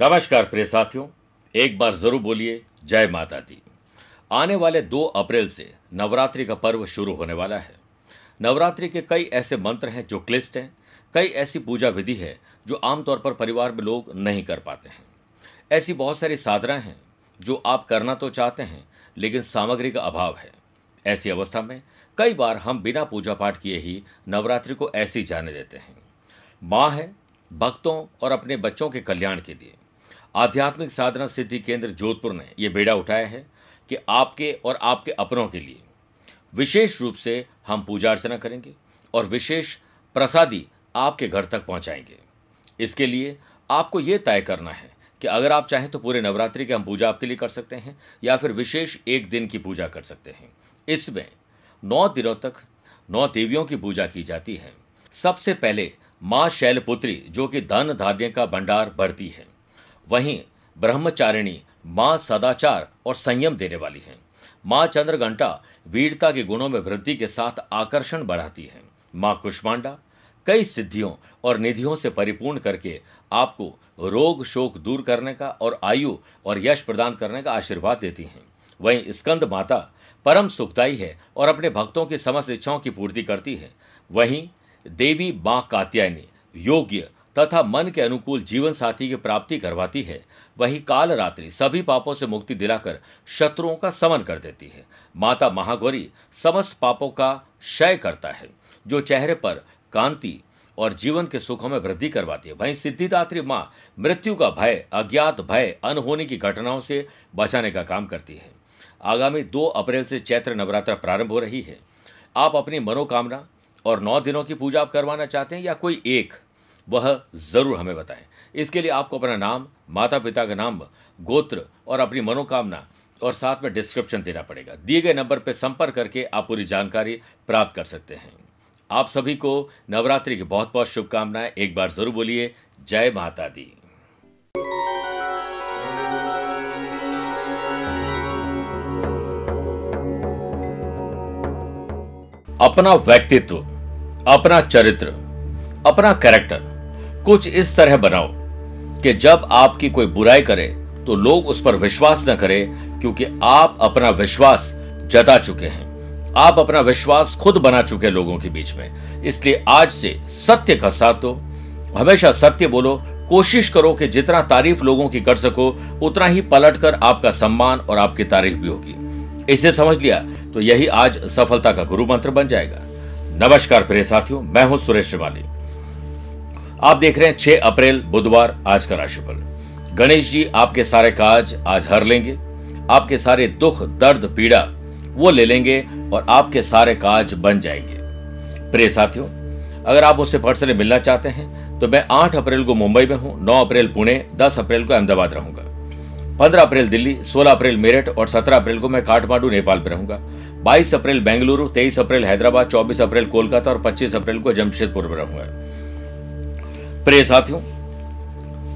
नमस्कार प्रिय साथियों, एक बार ज़रूर बोलिए, जय माता दी। आने वाले दो अप्रैल से नवरात्रि का पर्व शुरू होने वाला है। नवरात्रि के कई ऐसे मंत्र हैं जो क्लिष्ट हैं, कई ऐसी पूजा विधि है जो आमतौर पर परिवार में लोग नहीं कर पाते हैं। ऐसी बहुत सारी साधनाएँ हैं जो आप करना तो चाहते हैं, लेकिन सामग्री का अभाव है। ऐसी अवस्था में कई बार हम बिना पूजा पाठ किए ही नवरात्रि को ऐसी जाने देते हैं। माँ है, भक्तों और अपने बच्चों के कल्याण के लिए। आध्यात्मिक साधना सिद्धि केंद्र जोधपुर ने यह बेड़ा उठाया है कि आपके और आपके अपनों के लिए विशेष रूप से हम पूजा अर्चना करेंगे और विशेष प्रसादी आपके घर तक पहुंचाएँगे। इसके लिए आपको यह तय करना है कि अगर आप चाहें तो पूरे नवरात्रि की हम पूजा आपके लिए कर सकते हैं या फिर विशेष एक दिन की पूजा कर सकते हैं। इसमें नौ दिनों तक नौ देवियों की पूजा की जाती है। सबसे पहले माँ शैलपुत्री, जो कि धन धान्य का भंडार भरती है। वहीं ब्रह्मचारिणी माँ सदाचार और संयम देने वाली है। माँ चंद्रघंटा वीरता के गुणों में वृद्धि के साथ आकर्षण बढ़ाती है। माँ कुष्मांडा, कई सिद्धियों और निधियों से परिपूर्ण करके आपको रोग शोक दूर करने का और आयु और यश प्रदान करने का आशीर्वाद देती हैं। वहीं स्कंद माता परम सुखदायी है और अपने भक्तों की समस्त इच्छाओं की पूर्ति करती है। वहीं देवी माँ कात्यायनी योग्य तथा मन के अनुकूल जीवन साथी की प्राप्ति करवाती है। वही काल रात्रि सभी पापों से मुक्ति दिलाकर शत्रुओं का समन कर देती है। माता महागौरी समस्त पापों का क्षय करता है, जो चेहरे पर कांति और जीवन के सुखों में वृद्धि करवाती है। वहीं सिद्धिदात्री माँ मृत्यु का भय, अज्ञात भय अनहोनी की घटनाओं से बचाने का काम करती है। आगामी दो अप्रैल से चैत्र नवरात्र प्रारंभ हो रही है। आप अपनी मनोकामना और नौ दिनों की पूजा करवाना चाहते हैं या कोई एक वह ज़रूर हमें बताएँ। इसके लिए आपको अपना नाम माता पिता का नाम, गोत्र और अपनी मनोकामना और साथ में डिस्क्रिप्शन देना पड़ेगा। दिए गए नंबर पर संपर्क करके आप पूरी जानकारी प्राप्त कर सकते हैं। आप सभी को नवरात्रि की बहुत बहुत शुभकामनाएँ। एक बार ज़रूर बोलिए, जय माता दी। अपना व्यक्तित्व, अपना चरित्र, अपना कैरेक्टर कुछ इस तरह बनाओ कि जब आपकी कोई बुराई करे तो लोग उस पर विश्वास न करें, क्योंकि आप अपना विश्वास जता चुके हैं। आप अपना विश्वास खुद बना चुके लोगों के बीच में। इसलिए आज से सत्य का साथ दो। हमेशा सत्य बोलो, कोशिश करो कि जितना तारीफ़ लोगों की कर सको, उतना ही पलटकर आपका सम्मान और आपकी तारीफ़ भी होगी। इसे समझ लिया? तो यही आज सफलता का गुरु मंत्र बन जाएगा। नमस्कार प्रिय साथियों, मैं हूँ सुरेश श्रिवाली। आप देख रहे हैं 6 अप्रैल, बुधवार, आज का राशिफल। गणेश जी, आपके सारे काज आज हर लेंगे। आपके सारे दुख, दर्द, पीड़ा, वो ले लेंगे और आपके सारे काज बन जाएँगे। प्रिय साथियों, अगर आप मुझसे पर्सनली मिलना चाहते हैं तो मैं 8 अप्रैल को मुंबई में हूँ 9 अप्रैल पुणे 10 अप्रैल को अहमदाबाद रहूँगा। 15 अप्रैल दिल्ली 16 अप्रैल मेरठ और 17 अप्रैल को मैं काठमांडू, नेपाल में रहूँगा। 22 अप्रैल बेंगलुरु 23 अप्रैल हैदराबाद 24 अप्रैल कोलकाता और 25 अप्रैल को जमशेदपुर में रहूँगा। प्रिय साथियों,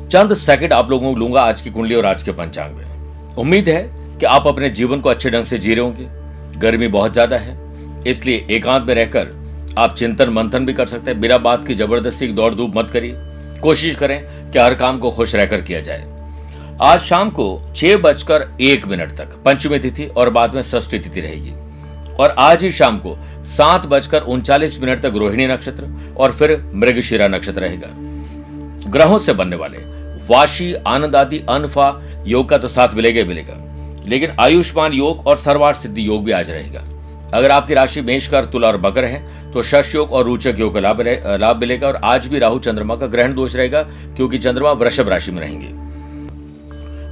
चंद सेकंड आप लोगों को लूँगा आज की कुंडली और आज के पंचांग में। उम्मीद है कि आप अपने जीवन को अच्छे ढंग से जी रहे होंगे। गर्मी बहुत ज़्यादा है, इसलिए एकांत में रहकर आप चिंतन मंथन भी कर सकते हैं। बिना बात की ज़बरदस्ती दौड़ धूप मत करिए। कोशिश करें कि हर काम को खुश रहकर किया जाए। आज शाम को छह बजकर एक मिनट तक पंचमी तिथि और बाद में षष्ठी तिथि रहेगी। और आज ही शाम को सात बजकर उनचालीस मिनट तक रोहिणी नक्षत्र और फिर मृगशिरा नक्षत्र रहेगा। ग्रहों से बनने वाले वाशी आनंद आदि अनफा योग का तो साथ मिलेगा मिलेगा। लेकिन आयुष्मान योग और सर्वार सिद्धि योग भी आज रहेगा। अगर आपकी राशि मेष कर, तुला और बकर है तो शश योग और रोचक योग का लाभ लाभ मिलेगा और आज भी राहु, चंद्रमा का ग्रहण दोष रहेगा, क्योंकि चंद्रमा वृषभ राशि में रहेंगे।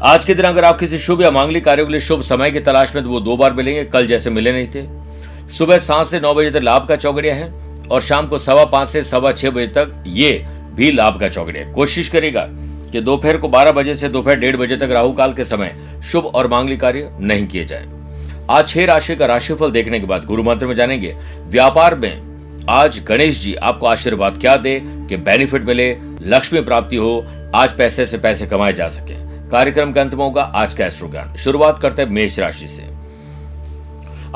आज के दिन अगर आप किसी शुभ या मांगलिक कार्यों के लिए शुभ समय की तलाश में तो वो दो बार मिलेंगे, कल जैसे मिले नहीं थे। सुबह सात से नौ बजे तक लाभ का चौकड़िया है और शाम को सवा पाँच से सवा छह बजे तक ये भी लाभ का चौकड़िया कोशिश करेगा कि दोपहर को बारह बजे से दोपहर डेढ़ बजे तक राहु काल के समय शुभ और मांगलिक कार्य नहीं किए जाए। आज छह राशि का राशिफल देखने के बाद गुरु मंत्र में जानेंगे, व्यापार में आज गणेश जी आपको आशीर्वाद क्या दे कि बेनिफिट मिले, लक्ष्मी प्राप्ति हो, आज पैसे से पैसे कमाए जा सके। कार्यक्रम के अंत में होगा आज का एस्ट्रो ज्ञान शुरुआत करते हैं मेष राशि से।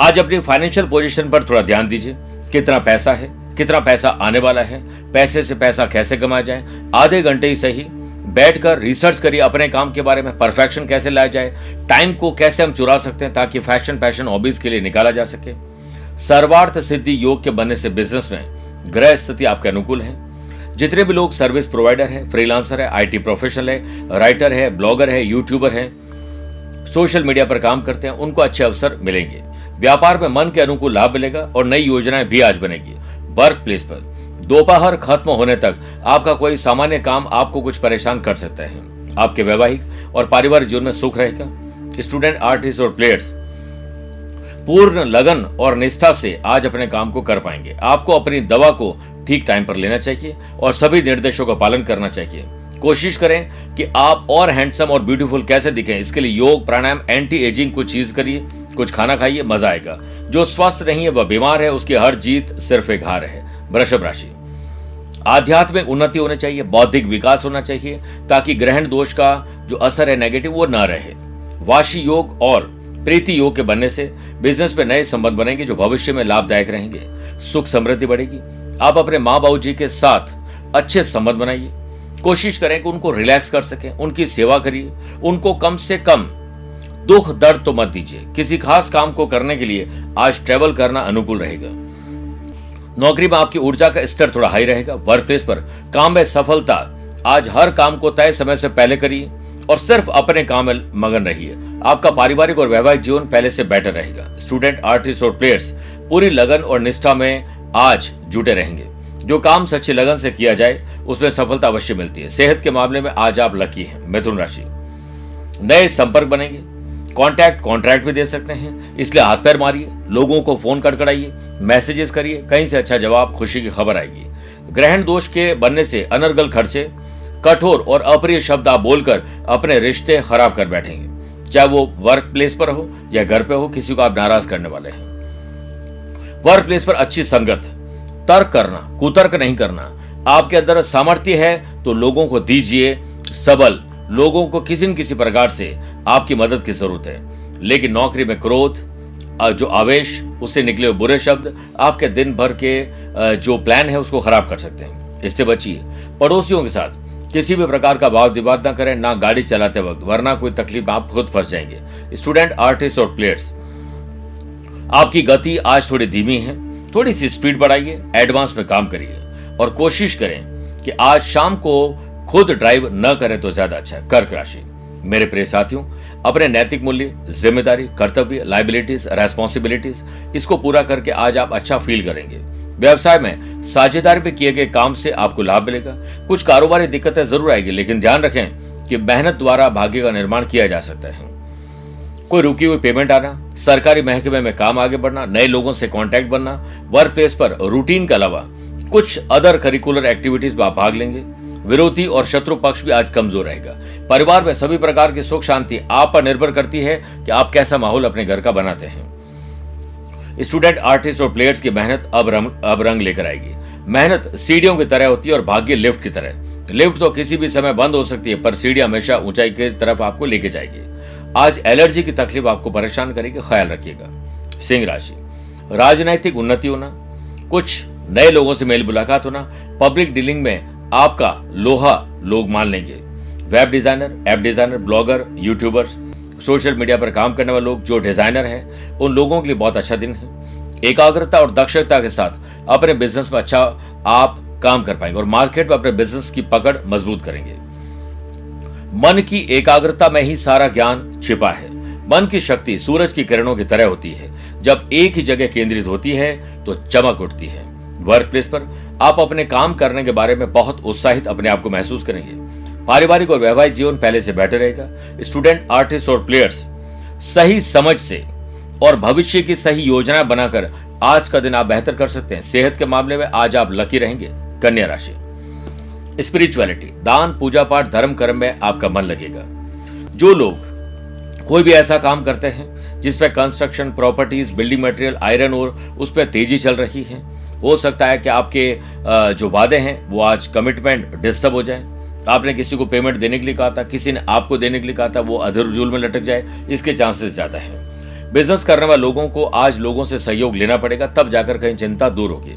आज अपनी फाइनेंशियल पोजीशन पर थोड़ा ध्यान दीजिए, कितना पैसा है कितना पैसा आने वाला है, पैसे से पैसा कैसे कमाया जाए, आधे घंटे ही सही, बैठकर रिसर्च करिए अपने काम के बारे में परफेक्शन कैसे लाया जाए टाइम को कैसे हम चुरा सकते हैं ताकि फ़ैशन पैशन हॉबीज के लिए निकाला जा सके। सर्वार्थ सिद्धि योग के बनने से बिज़नेस में ग्रह स्थिति आपके अनुकूल है। जितने भी लोग सर्विस प्रोवाइडर है फ्रीलांसर है आईटी प्रोफेशनल है राइटर है ब्लॉगर है यूट्यूबर है सोशल मीडिया पर काम करते हैं, उनको अच्छे अवसर मिलेंगे। व्यापार में मन के अनुकूल लाभ मिलेगा और नई योजनाएँ भी आज बनेगी। वर्क प्लेस पर। दोपहर खत्म होने तक आपका कोई सामान्य काम आपको कुछ परेशान कर सकता है। आपके वैवाहिक और पारिवारिक जीवन में सुख रहेगा। स्टूडेंट, आर्टिस्ट और प्लेयर्स, पूर्ण लगन और निष्ठा से आज अपने काम को कर पाएँगे। आपको अपनी दवा को ठीक टाइम पर लेना चाहिए और सभी निर्देशों का पालन करना चाहिए। कोशिश करें कि आप और हैंडसम और ब्यूटीफुल कैसे दिखें। इसके लिए योग, प्राणायाम एंटी एजिंग कुछ चीज़ करिए। कुछ खाना खाइए, मज़ा आएगा। जो स्वस्थ नहीं है, वह बीमार है, उसकी हर जीत सिर्फ़ एक हार है। वृषभ राशि। आध्यात्मिक उन्नति होनी चाहिए, बौद्धिक विकास होना चाहिए, ताकि ग्रहण दोष का जो असर है नेगेटिव वो ना रहे। वाशी योग और प्रीति योग के बनने से बिज़नेस में नए संबंध बनेंगे, जो भविष्य में लाभदायक रहेंगे। सुख समृद्धि बढ़ेगी। आप अपने माँ बाबू जी के साथ अच्छे संबंध बनाइए। कोशिश करें कि उनको रिलैक्स कर सकें, उनकी सेवा करिए, उनको कम से कम दुख दर्द तो मत दीजिए। किसी खास काम को करने के लिए आज ट्रेवल करना अनुकूल रहेगा। नौकरी में आपकी ऊर्जा का स्तर थोड़ा हाई रहेगा। वर्क प्लेस पर काम में सफलता आज हर काम को तय समय से पहले करिए और सिर्फ़ अपने काम में मगन रहिए। आपका पारिवारिक और वैवाहिक जीवन पहले से बेटर रहेगा। स्टूडेंट आर्टिस्ट और प्लेयर्स पूरी लगन और निष्ठा में आज जुटे रहेंगे। जो काम सच्ची लगन से किया जाए, उसमें सफलता अवश्य मिलती है। सेहत के मामले में आज आप लकी हैं। मिथुन राशि। नए संपर्क बनेंगे। कॉन्टैक्ट कॉन्ट्रैक्ट भी दे सकते हैं। इसलिए हाथ पैर मारिए, लोगों को फ़ोन कड़कड़ाइए मैसेजेस करिए, कहीं से अच्छा जवाब, खुशी की खबर आएगी। ग्रहण दोष के बनने से अनर्गल खर्चे, कठोर और अप्रिय शब्द आप बोलकर अपने रिश्ते खराब कर बैठेंगे। चाहे वो वर्क प्लेस पर हो या घर पे हो, किसी को आप नाराज़ करने वाले हैं। वर्क प्लेस पर अच्छी संगत, तर्क करना, कुतर्क नहीं करना। आपके अंदर सामर्थ्य है तो लोगों को दीजिए सबल। लोगों को किसी न किसी प्रकार से आपकी मदद की ज़रूरत है। लेकिन नौकरी में क्रोध जो आवेश, उससे निकले हुए बुरे शब्द आपके दिन भर के जो प्लान है उसको खराब कर सकते हैं। इससे बचिए। पड़ोसियों के साथ किसी भी प्रकार का भाव विवाद ना करें, ना गाड़ी चलाते वक्त, वरना कोई तकलीफ़ आप खुद फंस जाएँगे। स्टूडेंट, आर्टिस्ट और प्लेयर्स, आपकी गति आज थोड़ी धीमी है। थोड़ी सी स्पीड बढ़ाइए, एडवांस में काम करिए। और कोशिश करें कि आज शाम को खुद ड्राइव न करें तो ज़्यादा अच्छा है। कर्क राशि। मेरे प्रिय साथियों, अपने नैतिक मूल्य, ज़िम्मेदारी, कर्तव्य लाइबिलिटीज रेस्पॉन्सिबिलिटीज इसको पूरा करके आज आप अच्छा फील करेंगे। व्यवसाय में साझेदारी में किए गए काम से आपको लाभ मिलेगा। कुछ कारोबारी दिक्कतें ज़रूर आएगी, लेकिन ध्यान रखें कि मेहनत द्वारा भाग्य का निर्माण किया जा सकता है। कोई रुकी हुई पेमेंट आना, सरकारी महकमे में काम आगे बढ़ना, नए लोगों से कांटेक्ट बनना वर्क प्लेस पर रूटीन के अलावा कुछ अदर करिकुलर एक्टिविटीज़ में आप भाग लेंगे। विरोधी और शत्रु पक्ष भी आज कमज़ोर रहेगा। परिवार में सभी प्रकार की सुख शांति आप पर निर्भर करती है कि आप कैसा माहौल अपने घर का बनाते हैं। स्टूडेंट, आर्टिस्ट और प्लेयर्स की मेहनत अब रंग अब रंग लेकर आएगी। मेहनत सीढ़ियों की तरह होती है और भाग्य लिफ्ट की तरह। लिफ्ट तो किसी भी समय बंद हो सकती है, पर सीढ़ी हमेशा ऊंचाई की तरफ़ आपको लेके जाएगी। आज एलर्जी की तकलीफ़ आपको परेशान करेगी, ख्याल रखिएगा। सिंह राशि। राजनैतिक उन्नति होना, कुछ नए लोगों से मेल मुलाकात होना, पब्लिक डीलिंग में आपका लोहा लोग मान लेंगे। Web designer app designer blogger YouTubers social media पर काम करने वाले लोग जो डिज़ाइनर हैं, उन लोगों के लिए बहुत अच्छा दिन है। एकाग्रता और दक्षता के साथ अपने बिज़नेस में अच्छा आप काम कर पाएँगे और मार्केट में अपने बिज़नेस की पकड़ मज़बूत करेंगे। मन की एकाग्रता में ही सारा ज्ञान छिपा है। मन की शक्ति सूरज की किरणों की तरह होती है। जब एक ही जगह केंद्रित होती है तो चमक उठती है। वर्क प्लेस पर आप अपने काम करने के बारे में बहुत उत्साहित अपने आप को महसूस करेंगे। पारिवारिक और वैवाहिक जीवन पहले से बेटर रहेगा। स्टूडेंट, आर्टिस्ट और प्लेयर्स, सही समझ से और भविष्य की सही योजना बनाकर आज का दिन आप बेहतर कर सकते हैं। सेहत के मामले में आज आप लकी रहेंगे। कन्या राशि। स्पिरिचुअलिटी, दान, पूजा पाठ, धर्म कर्म में आपका मन लगेगा। जो लोग कोई भी ऐसा काम करते हैं जिसपे construction properties building material iron और उस पर तेज़ी चल रही है हो सकता है कि आपके जो वादे हैं, वो आज कमिटमेंट डिस्टर्ब हो जाए। आपने किसी को पेमेंट देने के लिए कहा था, किसी ने आपको देने के लिए कहा था, वो अधर जुल में लटक जाए, इसके चांसेस ज़्यादा है। बिज़नेस करने वाले लोगों को आज लोगों से सहयोग लेना पड़ेगा, तब जाकर कहीं चिंता दूर होगी।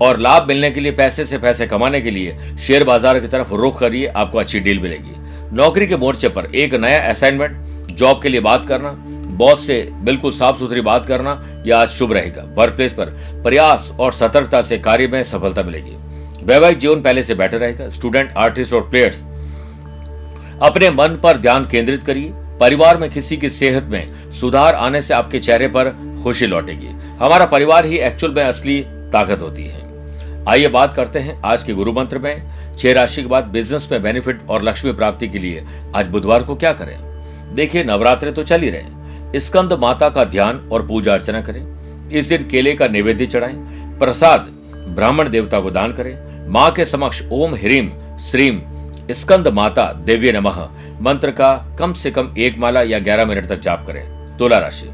और लाभ मिलने के लिए, पैसे से पैसे कमाने के लिए शेयर बाज़ार की तरफ़ रुख करिए, आपको अच्छी डील मिलेगी। नौकरी के मोर्चे पर एक नया असाइनमेंट जॉब के लिए बात करना बॉस से बिल्कुल साफ़ सुथरी बात करना यह आज शुभ रहेगा। वर्क प्लेस पर प्रयास और सतर्कता से कार्य में सफलता मिलेगी। वैवाहिक जीवन पहले से बेटर रहेगा। स्टूडेंट, आर्टिस्ट और प्लेयर्स, अपने मन पर ध्यान केंद्रित करिए। परिवार में किसी की सेहत में सुधार आने से आपके चेहरे पर खुशी लौटेगी। हमारा परिवार ही एक्चुअल में असली ताकत होती है। आइए बात करते हैं आज के गुरु मंत्र में। छह राशि के बाद बिज़नेस में बेनिफिट और लक्ष्मी प्राप्ति के लिए आज बुधवार को क्या करें? देखिए, नवरात्र तो चल ही रहे स्कंद माता का ध्यान और पूजा अर्चना करें। इस दिन केले का निवेद्य चढ़ाएँ, प्रसाद ब्राह्मण देवता को दान करें। माँ के समक्ष ओम ह्रीम श्रीम स्कंद माता देव्य नमः। मंत्र का कम से कम एक माला या ग्यारह मिनट तक जाप करें। तुला राशि।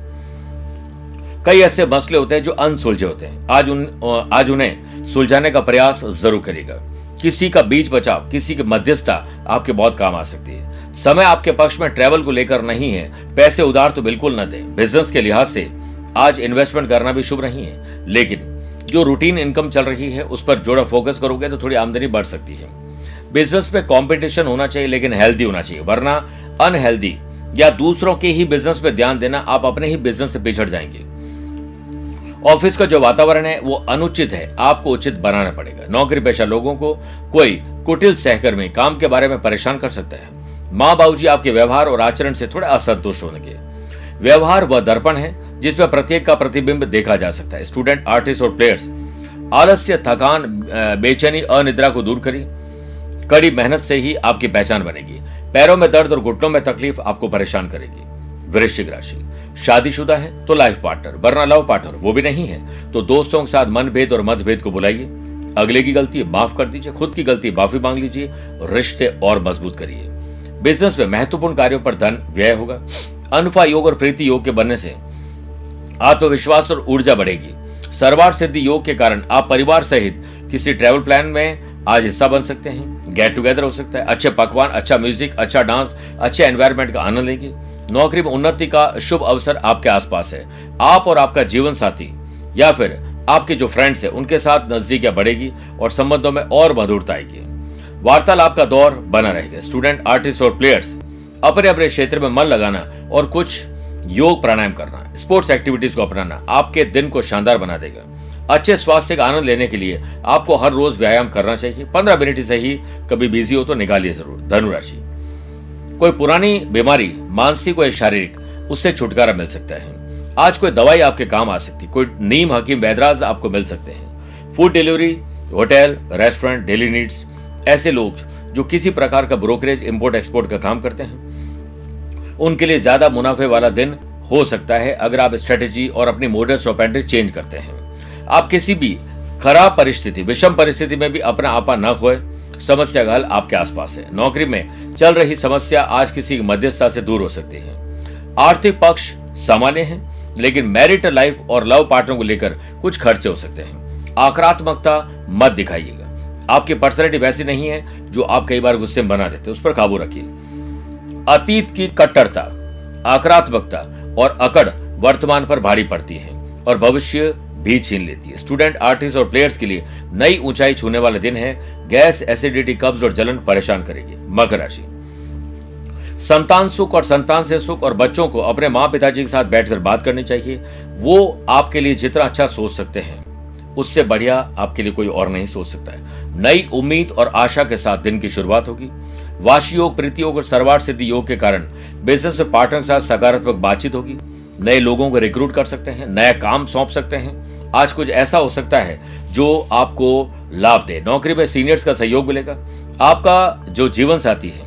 कई ऐसे मसले होते हैं जो अनसुलझे होते हैं। आज उन आज उन्हें सुलझाने का प्रयास ज़रूर करेगा किसी का बीच बचाव, किसी की मध्यस्थता आपके बहुत काम आ सकती है। समय आपके पक्ष में ट्रेवल को लेकर नहीं है। पैसे उधार तो बिल्कुल न दें। बिज़नेस के लिहाज से आज इन्वेस्टमेंट करना भी शुभ नहीं है। लेकिन जो रूटीन इनकम चल रही है, उस पर जोड़ा फोकस करोगे तो थोड़ी आमदनी बढ़ सकती है। बिज़नेस में कंपटीशन होना चाहिए, लेकिन हेल्दी होना चाहिए। वरना अनहेल्दी या दूसरों के ही बिज़नेस पे ध्यान देना, आप अपने ही बिज़नेस से पिछड़ जाएँगे। ऑफ़िस का जो वातावरण है, वो अनुचित है। आपको उचित बनाना पड़ेगा। नौकरी पेशा लोगों को कोई कुटिल सहकर्मी काम के बारे में परेशान कर सकता है। माँ बाबूजी आपके व्यवहार और आचरण से थोड़े असंतुष्ट होंगे व्यवहार वह दर्पण है, जिसमें प्रत्येक का प्रतिबिंब देखा जा सकता है। स्टूडेंट, आर्टिस्ट और प्लेयर्स, आलस्य, थकान बेचैनी, अनिद्रा को दूर करिए। कड़ी मेहनत से ही आपकी पहचान बनेगी। पैरों में दर्द और घुटनों में तकलीफ़ आपको परेशान करेगी। वृश्चिक राशि, शादीशुदा है तो लाइफ पार्टनर वरना लव पार्टनर वो भी नहीं है। तो दोस्तों के साथ मनभेद और मतभेद को बुलाइए अगले की गलती माफ़ कर दीजिए, खुद की गलती माफ़ी मांग लीजिए, रिश्ते और मज़बूत करिए। बिज़नेस में महत्वपूर्ण कार्यों पर धन व्यय होगा। अनफा योग और प्रीति योग के बनने से आत्मविश्वास और ऊर्जा बढ़ेगी। सर्वार सिद्धि योग के कारण आप परिवार सहित किसी ट्रेवल प्लान में आज हिस्सा बन सकते हैं। गेट टुगेदर हो सकता है। अच्छे पकवान अच्छा म्यूज़िक अच्छा डांस अच्छे एनवायरमेंट का आनंद लेंगे। नौकरी में उन्नति का शुभ अवसर आपके आसपास है। आप और आपका जीवन साथी या फिर आपके जो फ्रेंड्स है, उनके साथ नजदीकियाँ बढ़ेगी और संबंधों में और मधुरता आएगी। वार्तालाप का दौर बना रहेगा स्टूडेंट आर्टिस्ट और प्लेयर्स अपने अपने क्षेत्र में मन लगाना और कुछ योग प्राणायाम करना स्पोर्ट्स एक्टिविटीज़ को अपनाना आपके दिन को शानदार बना देगा। अच्छे स्वास्थ्य का आनंद लेने के लिए आपको हर रोज व्यायाम करना चाहिए। पंद्रह मिनट से ही कभी बिज़ी हो तो निकालिए ज़रूर। धनुराशि। कोई पुरानी बीमारी, मानसिक या शारीरिक, उससे छुटकारा मिल सकता है। आज कोई दवाई आपके काम आ सकती है कोई नीम, हकीम वैदराज आपको मिल सकते हैं। Food delivery hotel restaurant daily needs ऐसे लोग जो किसी प्रकार का ब्रोकरेज इंपोर्ट एक्सपोर्ट का काम करते हैं। उनके लिए ज़्यादा मुनाफे वाला दिन हो सकता है अगर आप स्ट्रेटेजी और अपनी मोडर्स ऑपेंट्री चेंज करते हैं। आप किसी भी खराब परिस्थिति, विषम परिस्थिति में भी अपना आपा न खोए। समस्या का हल आपके आसपास है। नौकरी में चल रही समस्या आज किसी मध्यस्थता से दूर हो सकती है। आर्थिक पक्ष सामान्य है, लेकिन मैरिटल लाइफ और लव पार्टनर को लेकर कुछ खर्चे हो सकते हैं। आक्रात्मकता मत दिखाइएगा आपकी पर्सनैलिटी वैसी नहीं है जो आप कई बार गुस्से में बना देते उस पर काबू रखिए। अतीत की कट्टरता, आक्रात्मकता और अकड़ वर्तमान पर भारी पड़ती है और भविष्य भी छीन लेती है। स्टूडेंट आर्टिस्ट और प्लेयर्स के लिए नई ऊंचाई छूने वाले दिन है। गैस एसिडिटी कब्ज और जलन परेशान करेगी। मकर राशि। संतान सुख और संतान से सुख और बच्चों को अपने माँ पिताजी के साथ बैठकर बात करनी चाहिए। वो आपके लिए जितना अच्छा सोच सकते हैं। उससे बढ़िया आपके लिए कोई और नहीं सोच सकता है। नई उम्मीद और आशा के साथ दिन की शुरुआत होगी। वाशी योग प्रीति योग और सर्वार सिद्धि योग के कारण बिज़नेस में पार्टनर के साथ सकारात्मक बातचीत होगी। नए लोगों को रिक्रूट कर सकते हैं, नया काम सौंप सकते हैं। आज कुछ ऐसा हो सकता है जो आपको लाभ दे। नौकरी में सीनियर्स का सहयोग मिलेगा। आपका जो जीवन साथी है,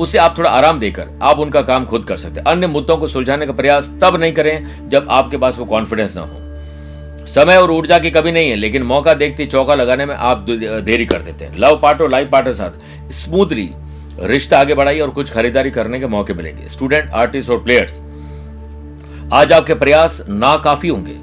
उसे आप थोड़ा आराम देकर आप उनका काम खुद कर सकते हैं। अन्य मुद्दों को सुलझाने का प्रयास तब नहीं करें जब आपके पास वो कॉन्फिडेंस ना हो। समय और ऊर्जा की कमी नहीं है, लेकिन मौका देखते चौका लगाने में आप देरी कर देते हैं। लव पार्ट और लाइफ पार्टनर साथ स्मूथली रिश्ता आगे बढ़ाइए और कुछ खरीदारी करने के मौके मिलेंगे। स्टूडेंट, आर्टिस्ट और प्लेयर्स, आज आपके प्रयास ना काफ़ी होंगे।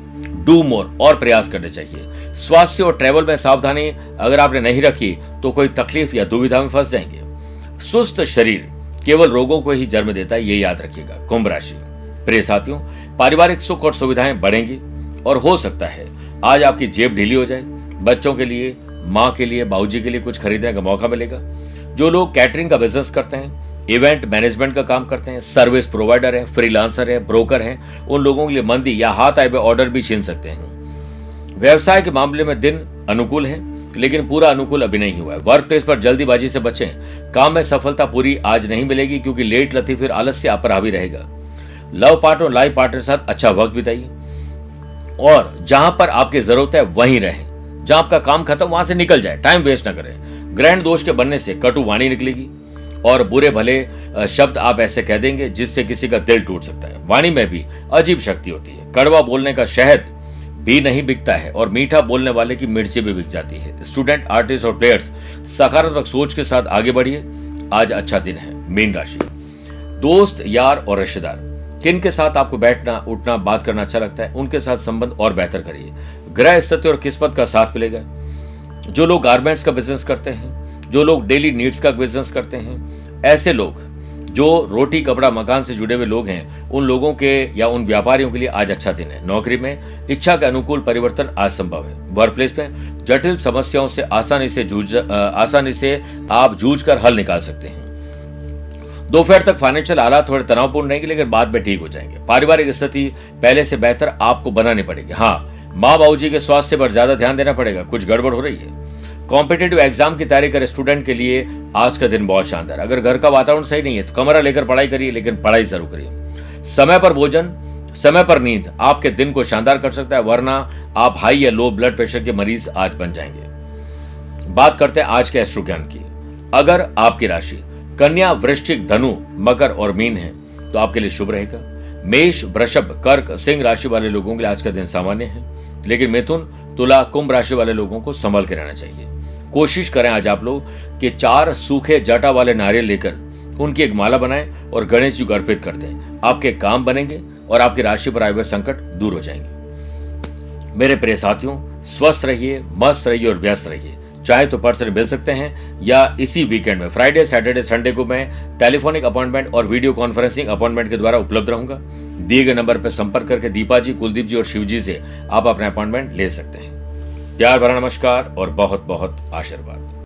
डू मोर, और प्रयास करने चाहिए। स्वास्थ्य और ट्रेवल में सावधानी अगर आपने नहीं रखी तो कोई तकलीफ़ या दुविधा में फंस जाएँगे। सुस्त शरीर केवल रोगों को ही जन्म देता है, ये याद रखिएगा। कुंभ राशि प्रिय साथियों, पारिवारिक सुख और सुविधाएँ बढ़ेंगी। और हो सकता है आज आपकी जेब ढीली हो जाए। बच्चों के लिए, माँ के लिए बाबूजी के लिए कुछ खरीदने का मौका मिलेगा। जो लोग कैटरिंग का बिज़नेस करते हैं इवेंट मैनेजमेंट का काम करते हैं सर्विस प्रोवाइडर है फ्रीलांसर है ब्रोकर हैं, उन लोगों के लिए मंदी या हाथ आए हुए ऑर्डर भी छीन सकते हैं। व्यवसाय के मामले में दिन अनुकूल है, लेकिन पूरा अनुकूल अभी नहीं हुआ है। वर्क प्लेस पर जल्दीबाजी से बचें। काम में सफलता पूरी आज नहीं मिलेगी, क्योंकि लेट लती फिर आलस्य आप रहेगा। लव पार्टनर लाइफ पार्टनर के साथ अच्छा वक्त बिताइए। और जहाँ पर आपकी ज़रूरत है, वहीं रहे। जहाँ आपका काम खत्म, वहाँ से निकल जाए। टाइम वेस्ट ना करें। ग्रैंड दोष के बनने से कटु वाणी निकलेगी और बुरे भले शब्द आप ऐसे कह देंगे जिससे किसी का दिल टूट सकता है। वाणी में भी अजीब शक्ति होती है। कड़वा बोलने का शहद भी नहीं बिकता है और मीठा बोलने वाले की मिर्ची भी बिक जाती है। स्टूडेंट आर्टिस्ट और प्लेयर्स सकारात्मक सोच के साथ आगे बढ़िए। आज अच्छा दिन है। मीन राशि। दोस्त, यार और रिश्तेदार। किन के साथ आपको बैठना, उठना, बात करना अच्छा लगता है, उनके साथ संबंध और बेहतर करिए। ग्रह स्थिति और किस्मत का साथ मिलेगा। जो लोग गारमेंट्स का बिज़नेस करते हैं, जो लोग डेली नीड्स का बिज़नेस करते हैं, ऐसे लोग, जो रोटी, कपड़ा, मकान से जुड़े हुए लोग हैं, उन लोगों के या उन व्यापारियों के लिए आज अच्छा दिन है। नौकरी में इच्छा के अनुकूल परिवर्तन आज संभव है। वर्क प्लेस में जटिल समस्याओं से आसानी से जूझ आसानी से आप जूझ कर हल निकाल सकते हैं। दोपहर तक फाइनेंशियल हालात थोड़े तनावपूर्ण रहेंगे, लेकिन बाद में ठीक हो जाएँगे। पारिवारिक स्थिति पहले से बेहतर आपको बनानी पड़ेगी। हाँ माँ बाबू जी के स्वास्थ्य पर ज़्यादा ध्यान देना पड़ेगा। कुछ गड़बड़ हो रही है। कॉम्पिटेटिव एग्ज़ाम की तैयारी करे स्टूडेंट के लिए। आज का दिन बहुत शानदार अगर घर का वातावरण सही नहीं है तो कमरा लेकर पढ़ाई करिए, लेकिन पढ़ाई ज़रूर करिए। समय पर भोजन, समय पर नींद आपके दिन को शानदार कर सकता है, वरना आप हाई या लो ब्लड प्रेशर के मरीज़ आज बन जाएँगे। बात करते हैं आज के एस्ट्रो ज्ञान की। अगर आपकी राशि कन्या वृश्चिक धनु, मकर और मीन है। तो आपके लिए शुभ रहेगा। मेष, वृषभ, कर्क, सिंह राशि वाले लोगों के लिए आज का दिन सामान्य है। लेकिन मिथुन, तुला, कुंभ राशि वाले लोगों को संभल के रहना चाहिए। कोशिश करें आज आप लोग कि चार सूखे जटा वाले नारियल लेकर उनकी एक माला बनाएँ और गणेश जी को अर्पित कर दें। आपके काम बनेंगे और आपकी राशि पर आए हुए संकट दूर हो जाएँगे। मेरे प्रिय साथियों, स्वस्थ रहिए, मस्त रहिए और व्यस्त रहिए। चाहे तो पर्सन मिल सकते हैं या इसी वीकेंड में फ्राइडे सैटरडे संडे को मैं टेलीफोनिक अपॉइंटमेंट और वीडियो कॉन्फ्रेंसिंग अपॉइंटमेंट के द्वारा उपलब्ध रहूँगा। दिए गए नंबर पर संपर्क करके दीपा जी, कुलदीप जी और शिव जी से आप अपना अपॉइंटमेंट ले सकते हैं। प्यार भरा नमस्कार और बहुत बहुत आशीर्वाद।